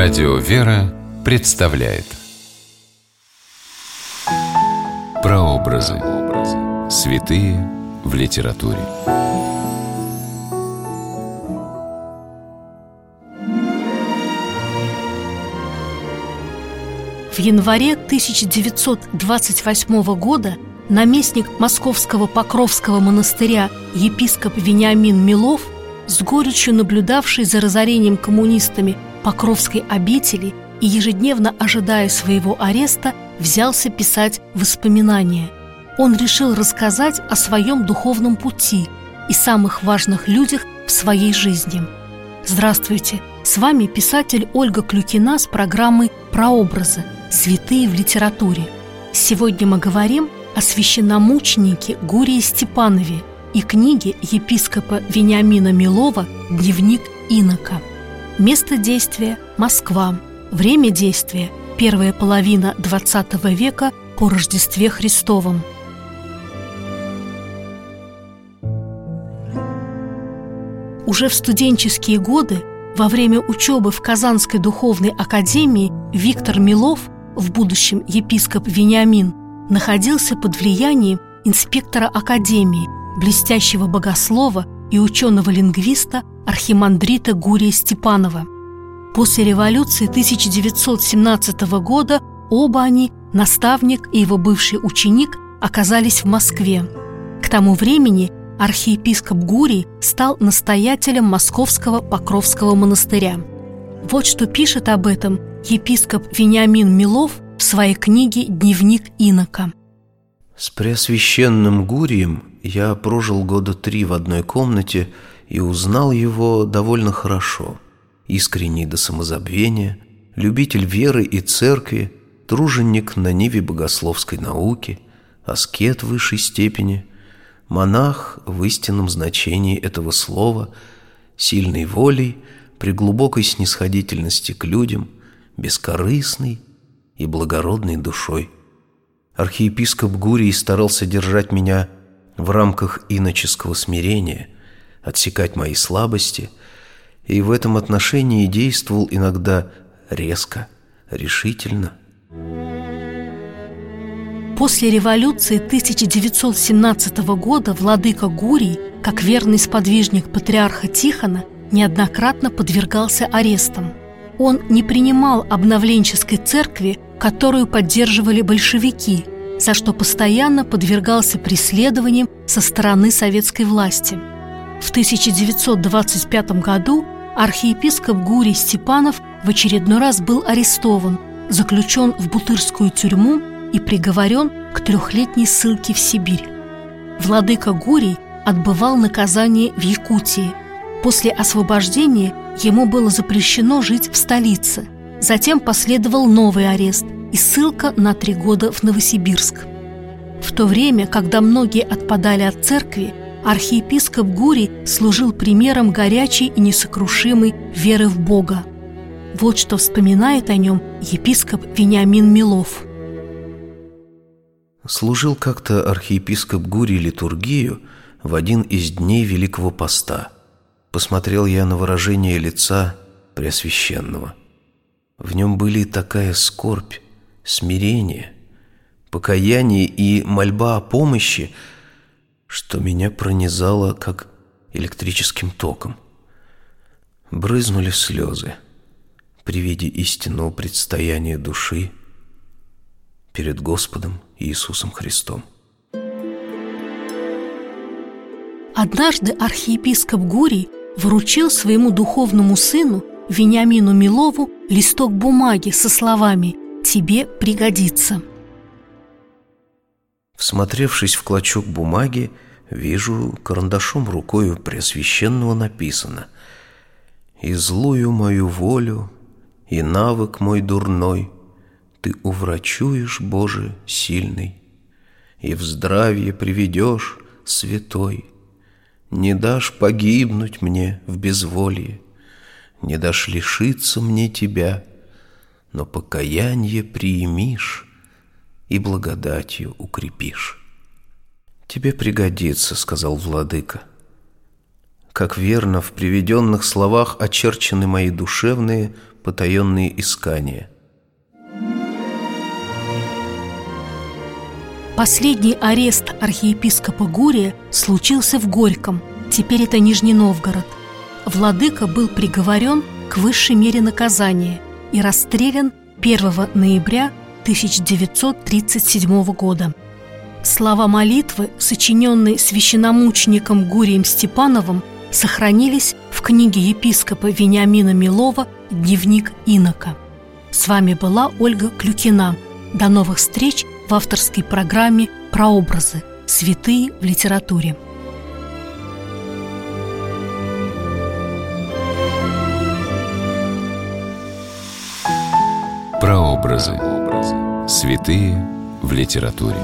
Радио «Вера» представляет Прообразы. Святые в литературе. В январе 1928 года наместник Московского Покровского монастыря епископ Вениамин Милов, с горечью наблюдавший за разорением коммунистами Покровской обители и ежедневно ожидая своего ареста, взялся писать воспоминания. Он решил рассказать о своем духовном пути и самых важных людях в своей жизни. Здравствуйте! С вами писатель Ольга Клюкина с программой «Прообразы. Святые в литературе». Сегодня мы говорим о священномученике Гурии Степанове и книге епископа Вениамина Милова «Дневник инока». Место действия – Москва. Время действия – первая половина XX века по Рождестве Христовом. Уже в студенческие годы, во время учебы в Казанской духовной академии, Виктор Милов, в будущем епископ Вениамин, находился под влиянием инспектора академии, блестящего богослова и ученого-лингвиста архимандрита Гурия Степанова. После революции 1917 года оба они, наставник и его бывший ученик, оказались в Москве. К тому времени архиепископ Гурий стал настоятелем Московского Покровского монастыря. Вот что пишет об этом епископ Вениамин Милов в своей книге «Дневник инока». С Преосвященным Гурием я прожил года три в одной комнате и узнал его довольно хорошо. Искренний до самозабвения, любитель веры и церкви, труженик на ниве богословской науки, аскет высшей степени, монах в истинном значении этого слова, сильной волей, при глубокой снисходительности к людям, бескорыстный, и благородной душой. Архиепископ Гурий старался держать меня в рамках иноческого смирения, отсекать мои слабости, и в этом отношении действовал иногда резко, решительно. После революции 1917 года владыка Гурий, как верный сподвижник патриарха Тихона, неоднократно подвергался арестам. Он не принимал обновленческой церкви которую поддерживали большевики, за что постоянно подвергался преследованиям со стороны советской власти. В 1925 году архиепископ Гурий Степанов в очередной раз был арестован, заключен в Бутырскую тюрьму и приговорен к трехлетней ссылке в Сибирь. Владыка Гурий отбывал наказание в Якутии. После освобождения ему было запрещено жить в столице – Затем последовал новый арест и ссылка на три года в Новосибирск. В то время, когда многие отпадали от церкви, архиепископ Гурий служил примером горячей и несокрушимой веры в Бога. Вот что вспоминает о нем епископ Вениамин Милов. Служил как-то архиепископ Гурий литургию в один из дней Великого Поста. Посмотрел я на выражение лица Преосвященного – в нем были такая скорбь, смирение, покаяние и мольба о помощи, что меня пронизало как электрическим током. Брызнули слезы при виде истинного предстояния души перед Господом Иисусом Христом. Однажды архиепископ Гурий вручил своему духовному сыну Вениамину Милову листок бумаги со словами «Тебе пригодится». Всмотревшись в клочок бумаги, вижу, карандашом рукою Преосвященного написано «И злую мою волю, и навык мой дурной Ты уврачуешь, Боже, сильный, И в здравие приведешь, святой, Не дашь погибнуть мне в безволье, не дашь лишиться мне тебя, но покаяние приимишь и благодатью укрепишь. Тебе пригодится, сказал владыка. Как верно в приведенных словах очерчены мои душевные, потаенные искания. Последний арест архиепископа Гурия случился в Горьком, теперь это Нижний Новгород. Владыка был приговорен к высшей мере наказания и расстрелян 1 ноября 1937 года. Слова молитвы, сочиненные священномучеником Гурием Степановым, сохранились в книге епископа Вениамина Милова «Дневник инока». С вами была Ольга Клюкина. До новых встреч в авторской программе «Прообразы. Святые в литературе». Прообразы. Святые в литературе.